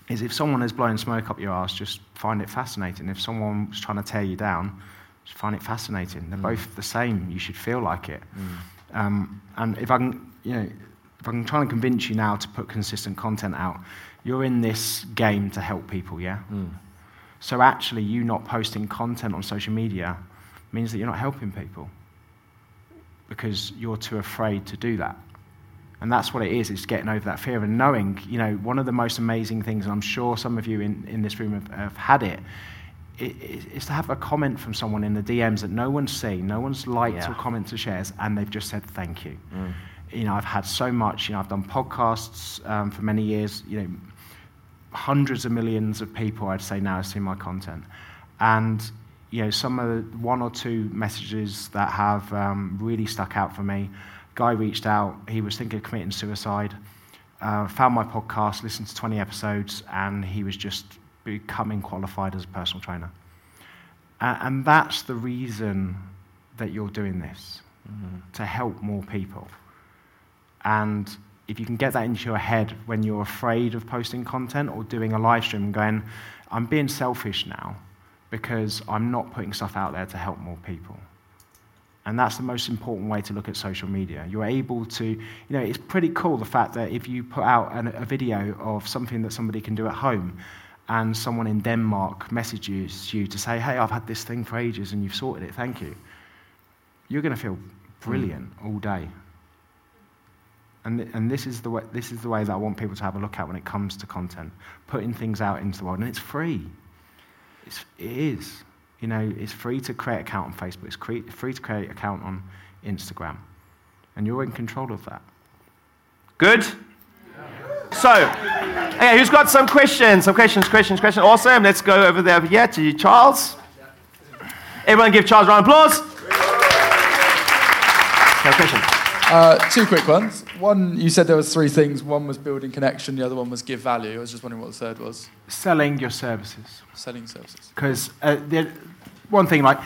Speaker 1: is if someone is blowing smoke up your ass, just find it fascinating. If someone's trying to tear you down, just find it fascinating. They're mm. both the same. You should feel like it. Mm. Um, and if I can, you know, if I'm trying to convince you now to put consistent content out, you're in this game to help people, yeah? Mm. So actually, you not posting content on social media means that you're not helping people because you're too afraid to do that. And that's what it is, it's getting over that fear and knowing, you know, one of the most amazing things, and I'm sure some of you in, in this room have, have had it, is to have a comment from someone in the DMs that no one's seen, no one's liked yeah. or commented or shares, and they've just said thank you. Mm. You know, I've had so much. You know, I've done podcasts um, for many years. You know, hundreds of millions of people, I'd say now, have seen my content, and you know, some of the one or two messages that have um, really stuck out for me. Guy reached out. He was thinking of committing suicide. Uh, found my podcast, listened to 20 episodes, and he was just becoming qualified as a personal trainer. Uh, and that's the reason that you're doing this, mm-hmm. to help more people. And if you can get that into your head when you're afraid of posting content or doing a live stream and going, I'm being selfish now because I'm not putting stuff out there to help more people. And that's the most important way to look at social media. You're able to, you know, it's pretty cool the fact that if you put out an, a video of something that somebody can do at home, and someone in Denmark messages you to say, hey, I've had this thing for ages and you've sorted it, thank you, you're going to feel brilliant mm. all day. And, th- and this, is the way, this is the way that I want people to have a look at when it comes to content, putting things out into the world. And it's free. It's, it is. You know, it's free to create an account on Facebook. It's cre- free to create an account on Instagram. And you're in control of that.
Speaker 2: Good? So, okay, who's got some questions? Some questions, questions, questions. Awesome. Let's go over there over here to Charles. Everyone give Charles a round of applause. No question.
Speaker 3: Uh, two quick ones. One, you said there was three things. One was building connection. The other one was give value. I was just wondering what the third was.
Speaker 1: Selling your services.
Speaker 3: Selling services.
Speaker 1: Because uh, one thing, like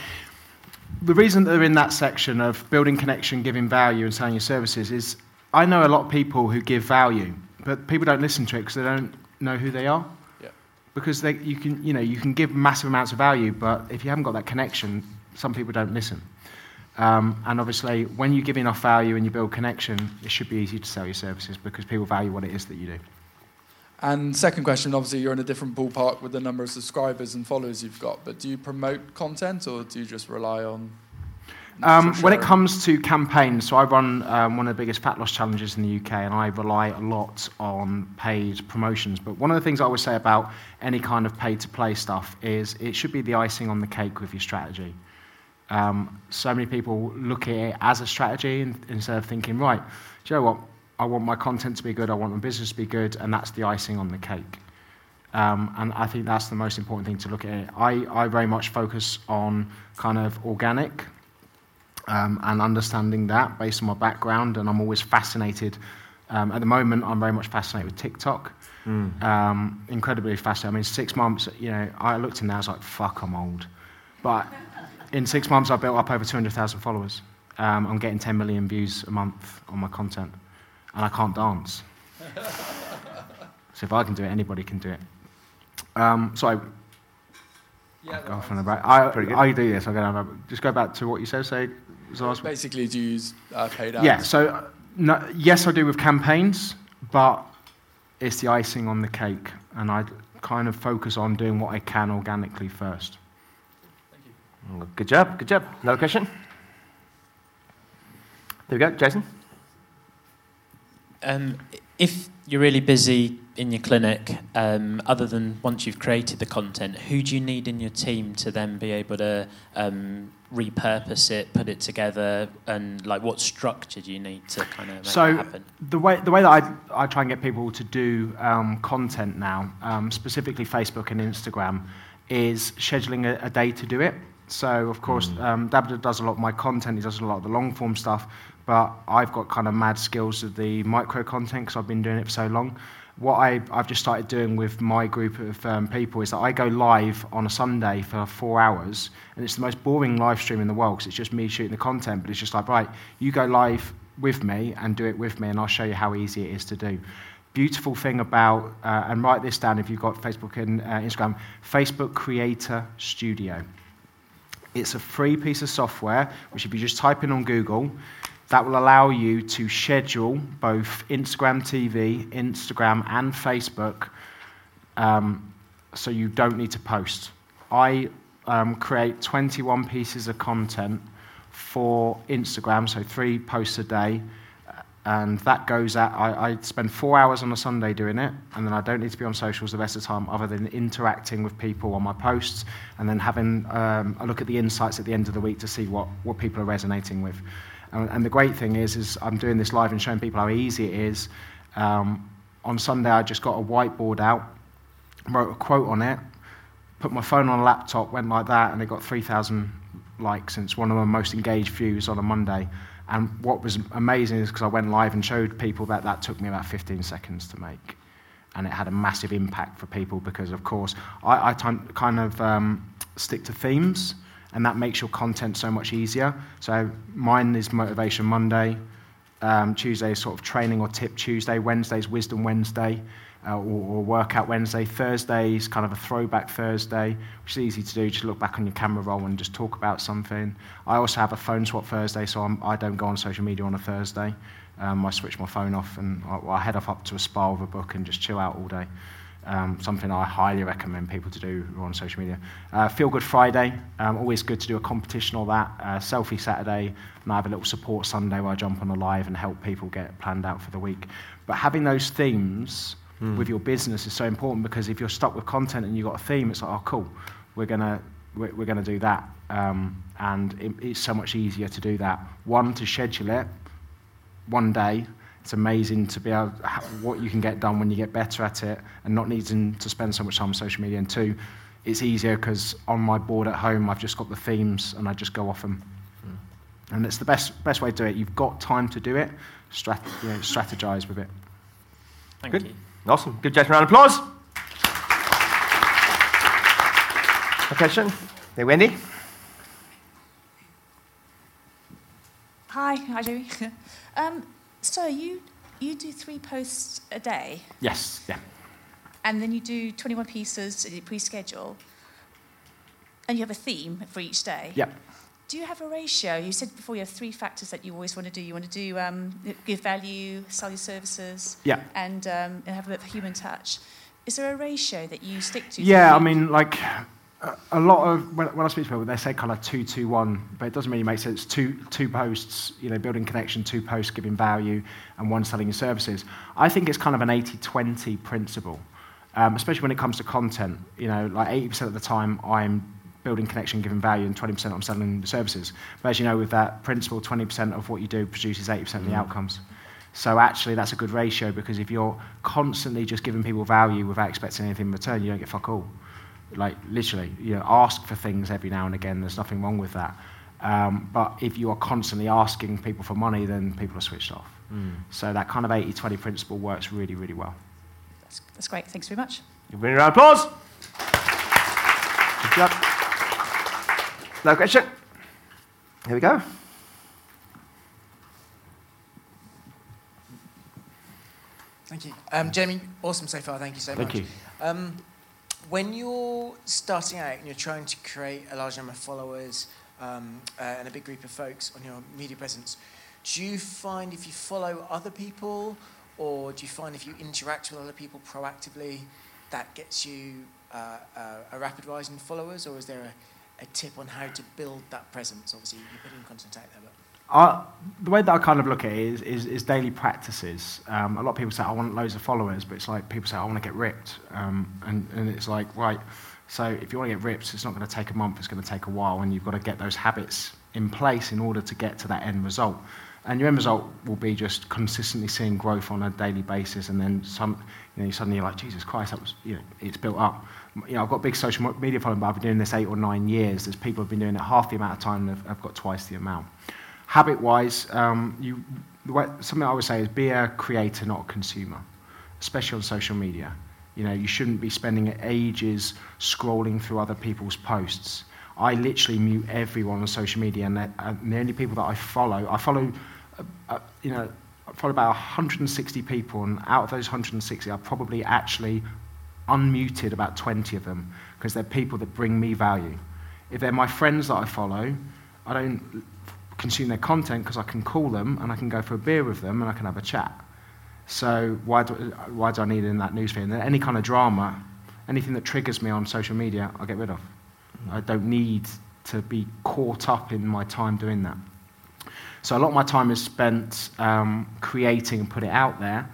Speaker 1: the reason that they're in that section of building connection, giving value, and selling your services is I know a lot of people who give value but people don't listen to it because they don't know who they are. Yeah. Because they, you, can, you, know, you can give massive amounts of value, but if you haven't got that connection, some people don't listen. Um, and obviously, when you give enough value and you build connection, it should be easy to sell your services because people value what it is that you do.
Speaker 3: And second question, obviously you're in a different ballpark with the number of subscribers and followers you've got, but do you promote content or do you just rely on?
Speaker 1: Um, when it comes to campaigns, so I run um, one of the biggest fat loss challenges in the UK, and I rely a lot on paid promotions. But one of the things I always say about any kind of pay to play stuff is it should be the icing on the cake with your strategy. Um, so many people look at it as a strategy in, instead of thinking, right, do you know what? I want my content to be good, I want my business to be good, and that's the icing on the cake. Um, and I think that's the most important thing to look at. I, I very much focus on kind of organic um, and understanding that based on my background, and I'm always fascinated. Um, at the moment, I'm very much fascinated with TikTok. Um, incredibly fascinated. I mean, six months, you know, I looked in there, I was like, fuck, I'm old. But in six months, I built up over 200,000 followers. Um, I'm getting 10 million views a month on my content, and I can't dance. so if I can do it, anybody can do it. Um, so I,
Speaker 3: Yeah,
Speaker 1: go off on the back. I, I do this. I'm gonna have just go back to what you said. Say, was the last one?
Speaker 3: Basically, do you use uh, paid ads?
Speaker 1: Yeah, so uh, no, yes, I do with campaigns, but it's the icing on the cake, and I kind of focus on doing what I can organically first. Thank you.
Speaker 2: Good job, good job. Another question? There we go, Jason.
Speaker 4: Um, if you're really busy in your clinic, um, other than once you've created the content, who do you need in your team to then be able to um, repurpose it, put it together, and like what structure do you need to kind of make
Speaker 1: so
Speaker 4: happen?
Speaker 1: the way the way that I, I try and get people to do um, content now, um, specifically Facebook and Instagram, is scheduling a, a day to do it. So of course, um, Dabda does a lot of my content. He does a lot of the long form stuff, but I've got kind of mad skills of the micro content because I've been doing it for so long. What I, I've just started doing with my group of um, people is that I go live on a Sunday for four hours, and it's the most boring live stream in the world because it's just me shooting the content. But it's just like, right, you go live with me and do it with me, and I'll show you how easy it is to do. Beautiful thing about, uh, and write this down if you've got Facebook and uh, Instagram, Facebook Creator Studio. It's a free piece of software, which if you just type in on Google, that will allow you to schedule both Instagram TV, Instagram, and Facebook um, so you don't need to post. I um, create 21 pieces of content for Instagram, so three posts a day. And that goes at, I, I spend four hours on a Sunday doing it, and then I don't need to be on socials the rest of the time other than interacting with people on my posts and then having um, a look at the insights at the end of the week to see what, what people are resonating with. And, and the great thing is, is I'm doing this live and showing people how easy it is. Um, on Sunday, I just got a whiteboard out, wrote a quote on it, put my phone on a laptop, went like that, and it got 3,000 likes, and it's one of my most engaged views on a Monday. And what was amazing is because I went live and showed people that that took me about 15 seconds to make. And it had a massive impact for people because, of course, I, I kind of um, stick to themes, and that makes your content so much easier. So mine is Motivation Monday, um, Tuesday is sort of training or tip Tuesday, Wednesday is Wisdom Wednesday, uh, or, or Workout Wednesday. Thursday is kind of a throwback Thursday, which is easy to do. Just look back on your camera roll and just talk about something. I also have a phone swap Thursday, so I'm, I don't go on social media on a Thursday. Um, I switch my phone off and I, I head off up to a spa with a book and just chill out all day. Um, something I highly recommend people to do on social media. Uh, Feel Good Friday, um, always good to do a competition or that. Uh, selfie Saturday, and I have a little support Sunday where I jump on a live and help people get planned out for the week. But having those themes with your business is so important because if you're stuck with content and you've got a theme, it's like, oh, cool, we're gonna we're, we're gonna do that, um, and it, it's so much easier to do that. One to schedule it, one day. It's amazing to be able to, what you can get done when you get better at it and not needing to spend so much time on social media. And two, it's easier because on my board at home, I've just got the themes and I just go off them. And it's the best, best way to do it. You've got time to do it, strat- you know, strategize with it.
Speaker 4: Thank
Speaker 2: Good.
Speaker 4: you.
Speaker 2: Awesome. Good, Jason. Round of applause. A question? Hey, Wendy.
Speaker 5: Hi, hi Joey. um, so you you do three posts a day,
Speaker 1: Yes, yeah.
Speaker 5: and then you do 21 pieces that you pre-schedule, and you have a theme for each day.
Speaker 1: Yep.
Speaker 5: do you have a ratio? You said before you have three factors that you always want to do. You want to do um, give value, sell your services,
Speaker 1: Yeah.
Speaker 5: and, um, and have a bit of human touch. Is there a ratio that you stick to?
Speaker 1: Yeah, I mean, like a, lot of when, when I speak to people, they say kind of two, two, one, but it doesn't really make sense. Two, two posts, you know, building connection, two posts giving value, and one selling your services. I think it's kind of an 80-20 principle, um, especially when it comes to content. You know, like 80% of the time, I'm building connection, giving value, and 20% I'm selling the services. But as you know, with that principle, 20% of what you do produces 80% of the outcomes. So actually, that's a good ratio because if you're constantly just giving people value without expecting anything in return, you don't get fuck all. Like literally, you know, ask for things every now and again. There's nothing wrong with that. Um, but if you are constantly asking people for money, then people are switched off. So that kind of 80-20 principle works really, really well.
Speaker 5: that's, that's great. Thanks very much.
Speaker 2: Give me a round of applause. Good job. No question? Here we go.
Speaker 6: Thank you. Um, Jamie, awesome so far. Thank you so
Speaker 1: Thank
Speaker 6: much.
Speaker 1: you.
Speaker 6: Um, when you're starting out and you're trying to create a large number of followers um, uh, and a big group of folks on your media presence, do you find if you follow other people or do you find if you interact with other people proactively, that gets you uh, uh, a rapid rise in followers? Or is there a, a tip on how to build that presence? Obviously, you're putting content out there, but
Speaker 1: I, the way that I kind of look at it is, is, is daily practices. Um, a lot of people say, I want loads of followers, but it's like people say, I want to get ripped. Um, and, and it's like, right, so if you want to get ripped, it's not going to take a month, it's going to take a while, and you've got to get those habits in place in order to get to that end result. And your end result will be just consistently seeing growth on a daily basis, and then some, you know, suddenly you're like, Jesus Christ, that was, you know, it's built up. You know, I've got a big social media following, but I've been doing this eight or nine years. There's people who've been doing it half the amount of time, and have, have got twice the amount. Habit-wise, um, you, something I would say is be a creator, not a consumer, especially on social media. You know, you shouldn't be spending ages scrolling through other people's posts. I literally mute everyone on social media, and, and the only people that I follow, I follow, uh, uh, you know, I follow about 160 people, and out of those 160, I probably actually unmuted about 20 of them because they're people that bring me value. If they're my friends that I follow, I don't consume their content because I can call them and I can go for a beer with them and I can have a chat. So why do, why do I need it in that newsfeed? And any kind of drama, anything that triggers me on social media, I get rid of. I don't need to be caught up in my time doing that. So a lot of my time is spent um, creating and put it out there,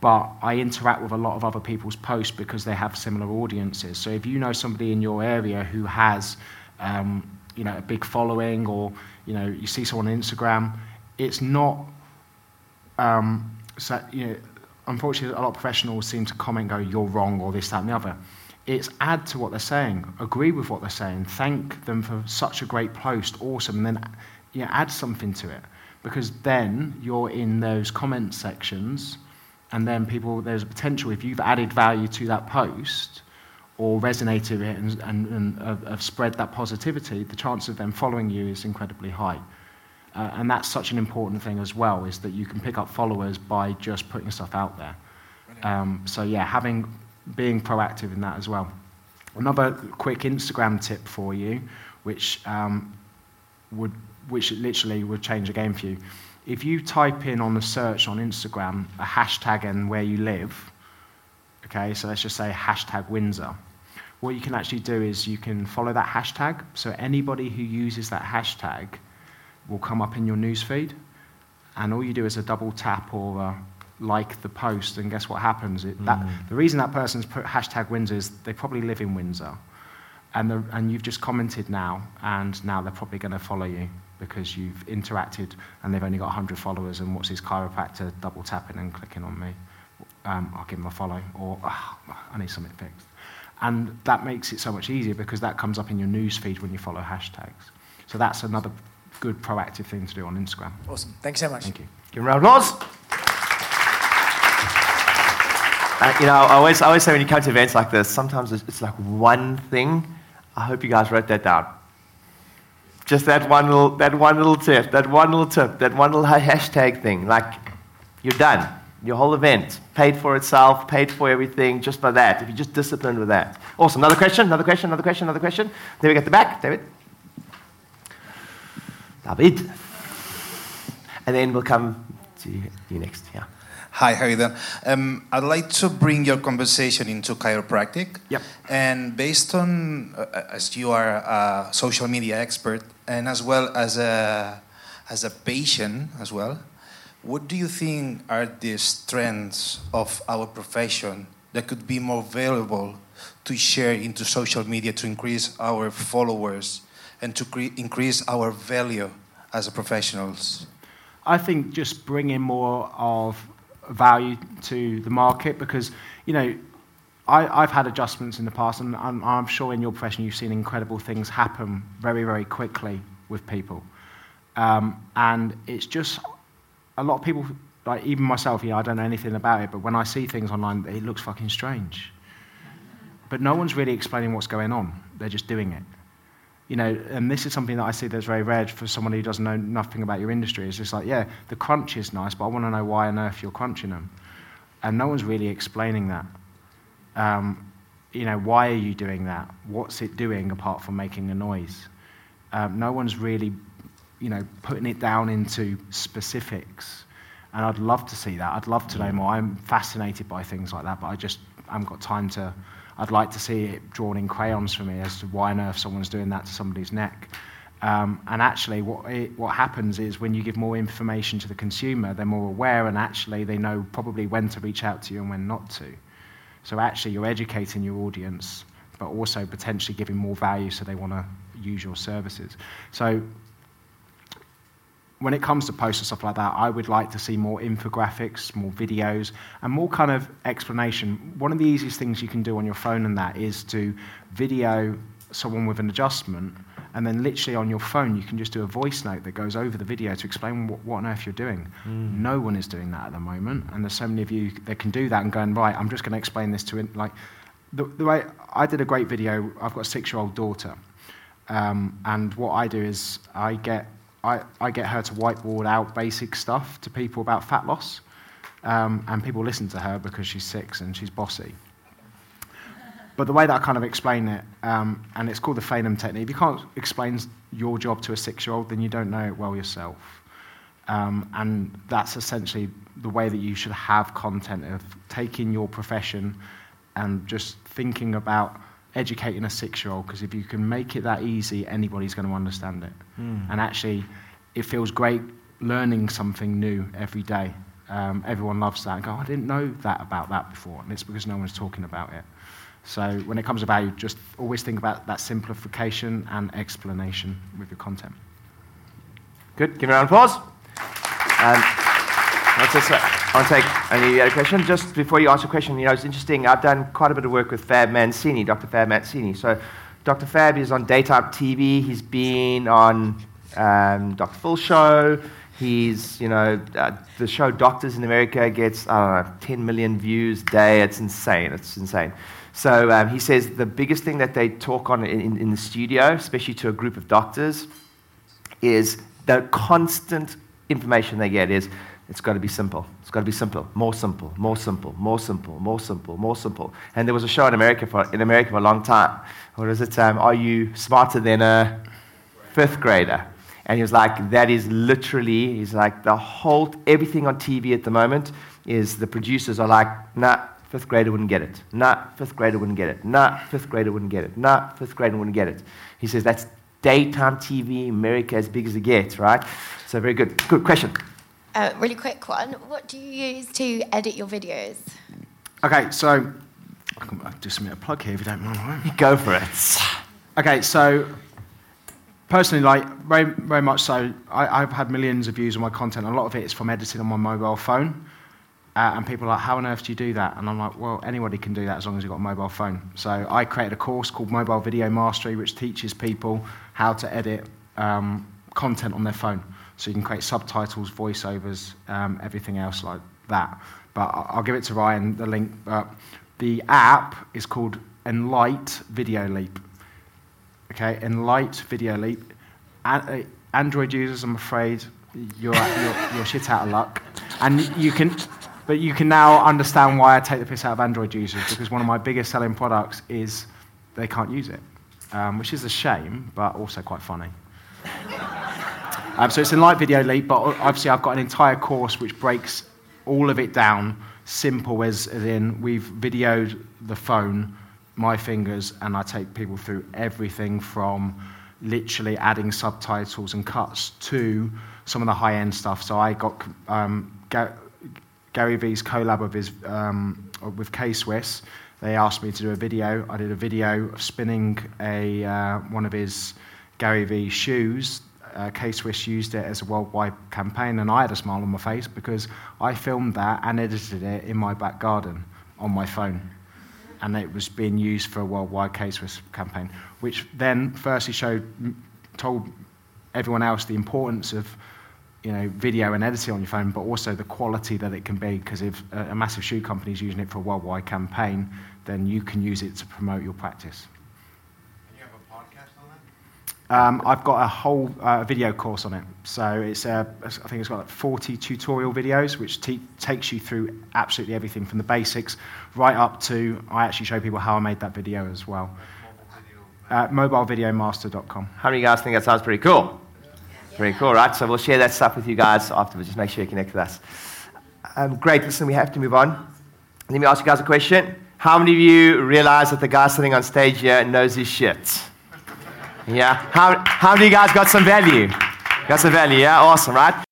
Speaker 1: but I interact with a lot of other people's posts because they have similar audiences. So if you know somebody in your area who has, um, you know, a big following, or you know, you see someone on Instagram, it's not. Um, so you know, unfortunately, a lot of professionals seem to comment, go, "You're wrong," or this, that, and the other. It's add to what they're saying, agree with what they're saying, thank them for such a great post, awesome, and then you know, add something to it. Because then you're in those comment sections, and then people, there's a potential if you've added value to that post or resonated with it and, and, and have, have spread that positivity, the chance of them following you is incredibly high. Uh, and that's such an important thing as well, is that you can pick up followers by just putting stuff out there. Um, so yeah, having being proactive in that as well. Another quick Instagram tip for you, which um, would which literally would change the game for you. If you type in on the search on Instagram a hashtag and where you live, okay, so let's just say hashtag Windsor. What you can actually do is you can follow that hashtag. So anybody who uses that hashtag will come up in your newsfeed, and all you do is a double tap or a like the post, and guess what happens? It, that, the reason that person's put hashtag Windsor is they probably live in Windsor, and, the, and you've just commented now, and now they're probably going to follow you because you've interacted, and they've only got 100 followers, and what's his chiropractor double tapping and clicking on me? Um, I'll give him a follow, or "Ah, I need something fixed. And that makes it so much easier because that comes up in your news feed when you follow hashtags. So that's another good proactive thing to do on Instagram.
Speaker 6: awesome. Thanks so much.
Speaker 1: Thank you.
Speaker 2: Give a round of applause. Uh, you know, I always, I always say when you come to events like this, sometimes it's, it's like one thing. I hope you guys wrote that down. Just that one little, that one little tip, that one little tip, that one little hashtag thing. Like, you're done. Your whole event paid for itself, paid for everything, just by that. If you're just disciplined with that. Awesome. Another question, another question, another question, another question. David at the back. David. David. And then we'll come to you next. Yeah.
Speaker 7: Hi, how are you doing? Um, I'd like to bring your conversation into chiropractic.
Speaker 1: Yep.
Speaker 7: And based on, uh, as you are a social media expert and as well as a, as a patient as well, what do you think are the strengths of our profession that could be more valuable to share into social media to increase our followers and to cre- increase our value as professionals?
Speaker 1: I think just bringing more of value to the market because, you know, I, have had adjustments in the past, and I'm, I'm, sure in your profession you've seen incredible things happen very, very quickly with people. Um, and it's just a lot of people, like even myself, know, I don't know anything about it, but when I see things online, it looks fucking strange. But no one's really explaining what's going on, they're just doing it you know, and this is something that I see that's very rare for someone who doesn't know nothing about your industry. It's just like, yeah, the crunch is nice, but I want to know why on earth you're crunching them. And no one's really explaining that. Um, you know, why are you doing that? What's it doing apart from making a noise? Um, no one's really, you know, putting it down into specifics. And I'd love to see that. I'd love to know more. I'm fascinated by things like that, but I just haven't got time to I'd like to see it drawn in crayons for me as to why on earth someone's doing that to somebody's neck. Um, and actually, what, it, what happens is when you give more information to the consumer, they're more aware and actually they know probably when to reach out to you and when not to. So actually, you're educating your audience, but also potentially giving more value so they want to use your services. So when it comes to posts and stuff like that, I would like to see more infographics, more videos, and more kind of explanation. One of the easiest things you can do on your phone and that is to video someone with an adjustment, and then literally on your phone, you can just do a voice note that goes over the video to explain what, what on earth you're doing. Mm. No one is doing that at the moment, and there's so many of you that can do that and going, right, I'm just going to explain this to, it. like, the, the way I did a great video, I've got a six year old daughter. Um, and what I do is I get I, I get her to whiteboard out basic stuff to people about fat loss. Um, and people listen to her because she's six and she's bossy. But the way that I kind of explain it, um, and it's called the Feynman technique, if you can't explain your job to a six year old, then you don't know it well yourself. Um, and that's essentially the way that you should have content of taking your profession and just thinking about educating a six year old because if you can make it that easy, anybody's going to understand it. Mm. And actually, it feels great learning something new every day. Um, everyone loves that. And go, I didn't know that about that before. And it's because no one's talking about it. So when it comes to value, just always think about that simplification and explanation with your content.
Speaker 2: Good. Give me a round of applause. Um, I want to take any other question. Just before you ask a question, you know, it's interesting. I've done quite a bit of work with Fab Mancini, Dr. Fab Mancini. So, Dr. Fab is on daytime TV. He's been on um, Dr. Phil show. He's, you know, uh, the show Doctors in America gets, I don't know, 10 million views a day. It's insane. It's insane. So um, he says the biggest thing that they talk on in, in the studio, especially to a group of doctors, is the constant information they get is it's got to be simple. It's got to be simple. More simple, more simple, more simple, more simple, more simple. And there was a show in America for, in America for a long time. What is it? Um, are you smarter than a fifth grader? And he was like, that is literally, he's like, the whole, everything on TV at the moment is the producers are like, nah, fifth grader wouldn't get it. Nah, fifth grader wouldn't get it. Nah, fifth grader wouldn't get it. Nah, fifth grader wouldn't get it. He says that's daytime TV, America as big as it gets, right? So very good. Good question.
Speaker 8: A really quick one. What do you use to edit your videos?
Speaker 1: Okay, so I can do submit a plug here if you don't mind. Right?
Speaker 2: Go for it.
Speaker 1: Okay, so personally, like very, very much so, I, have had millions of views on my content. A lot of it is from editing on my mobile phone. Uh, and people are like, how on earth do you do that? And I'm like, well, anybody can do that as long as you've got a mobile phone. So I created a course called Mobile Video Mastery, which teaches people how to edit um, content on their phone. So you can create subtitles, voiceovers, um, everything else like that. But I'll give it to Ryan, the link. But the app is called Enlight Video Leap. Okay, Enlight Video Leap. Android users, I'm afraid, you're, you're, you're shit out of luck. And you can, but you can now understand why I take the piss out of Android users because one of my biggest selling products is they can't use it, um, which is a shame, but also quite funny. Um, so it's a Enlight Video Leap, but obviously I've got an entire course which breaks all of it down, simple as, as in we've videoed the phone, my fingers, and I take people through everything from literally adding subtitles and cuts to some of the high-end stuff. So I got um, Gary Vee's collab with, his, um, with K-Swiss. They asked me to do a video. I did a video of spinning a, uh, one of his Gary Vee shoes uh, K-Swiss used it as a worldwide campaign, and I had a smile on my face because I filmed that and edited it in my back garden on my phone. And it was being used for a worldwide K-Swiss campaign, which then firstly showed, told everyone else the importance of you know, video and editing on your phone, but also the quality that it can be. Because if a massive shoe company is using it for a worldwide campaign, then you can use it to promote your practice. Um, I've got a whole uh, video course on it. So it's uh, I think it's got like 40 tutorial videos, which te- takes you through absolutely everything from the basics right up to I actually show people how I made that video as well. Uh, mobilevideomaster.com.
Speaker 2: How many of you guys think that sounds pretty cool? Pretty cool, right? So we'll share that stuff with you guys afterwards. Just make sure you connect with us. Um, great. Listen, we have to move on. Let me ask you guys a question. How many of you realize that the guy sitting on stage here knows his shit? Yeah. How, how many you guys got some value? Got some value, yeah? Awesome, right?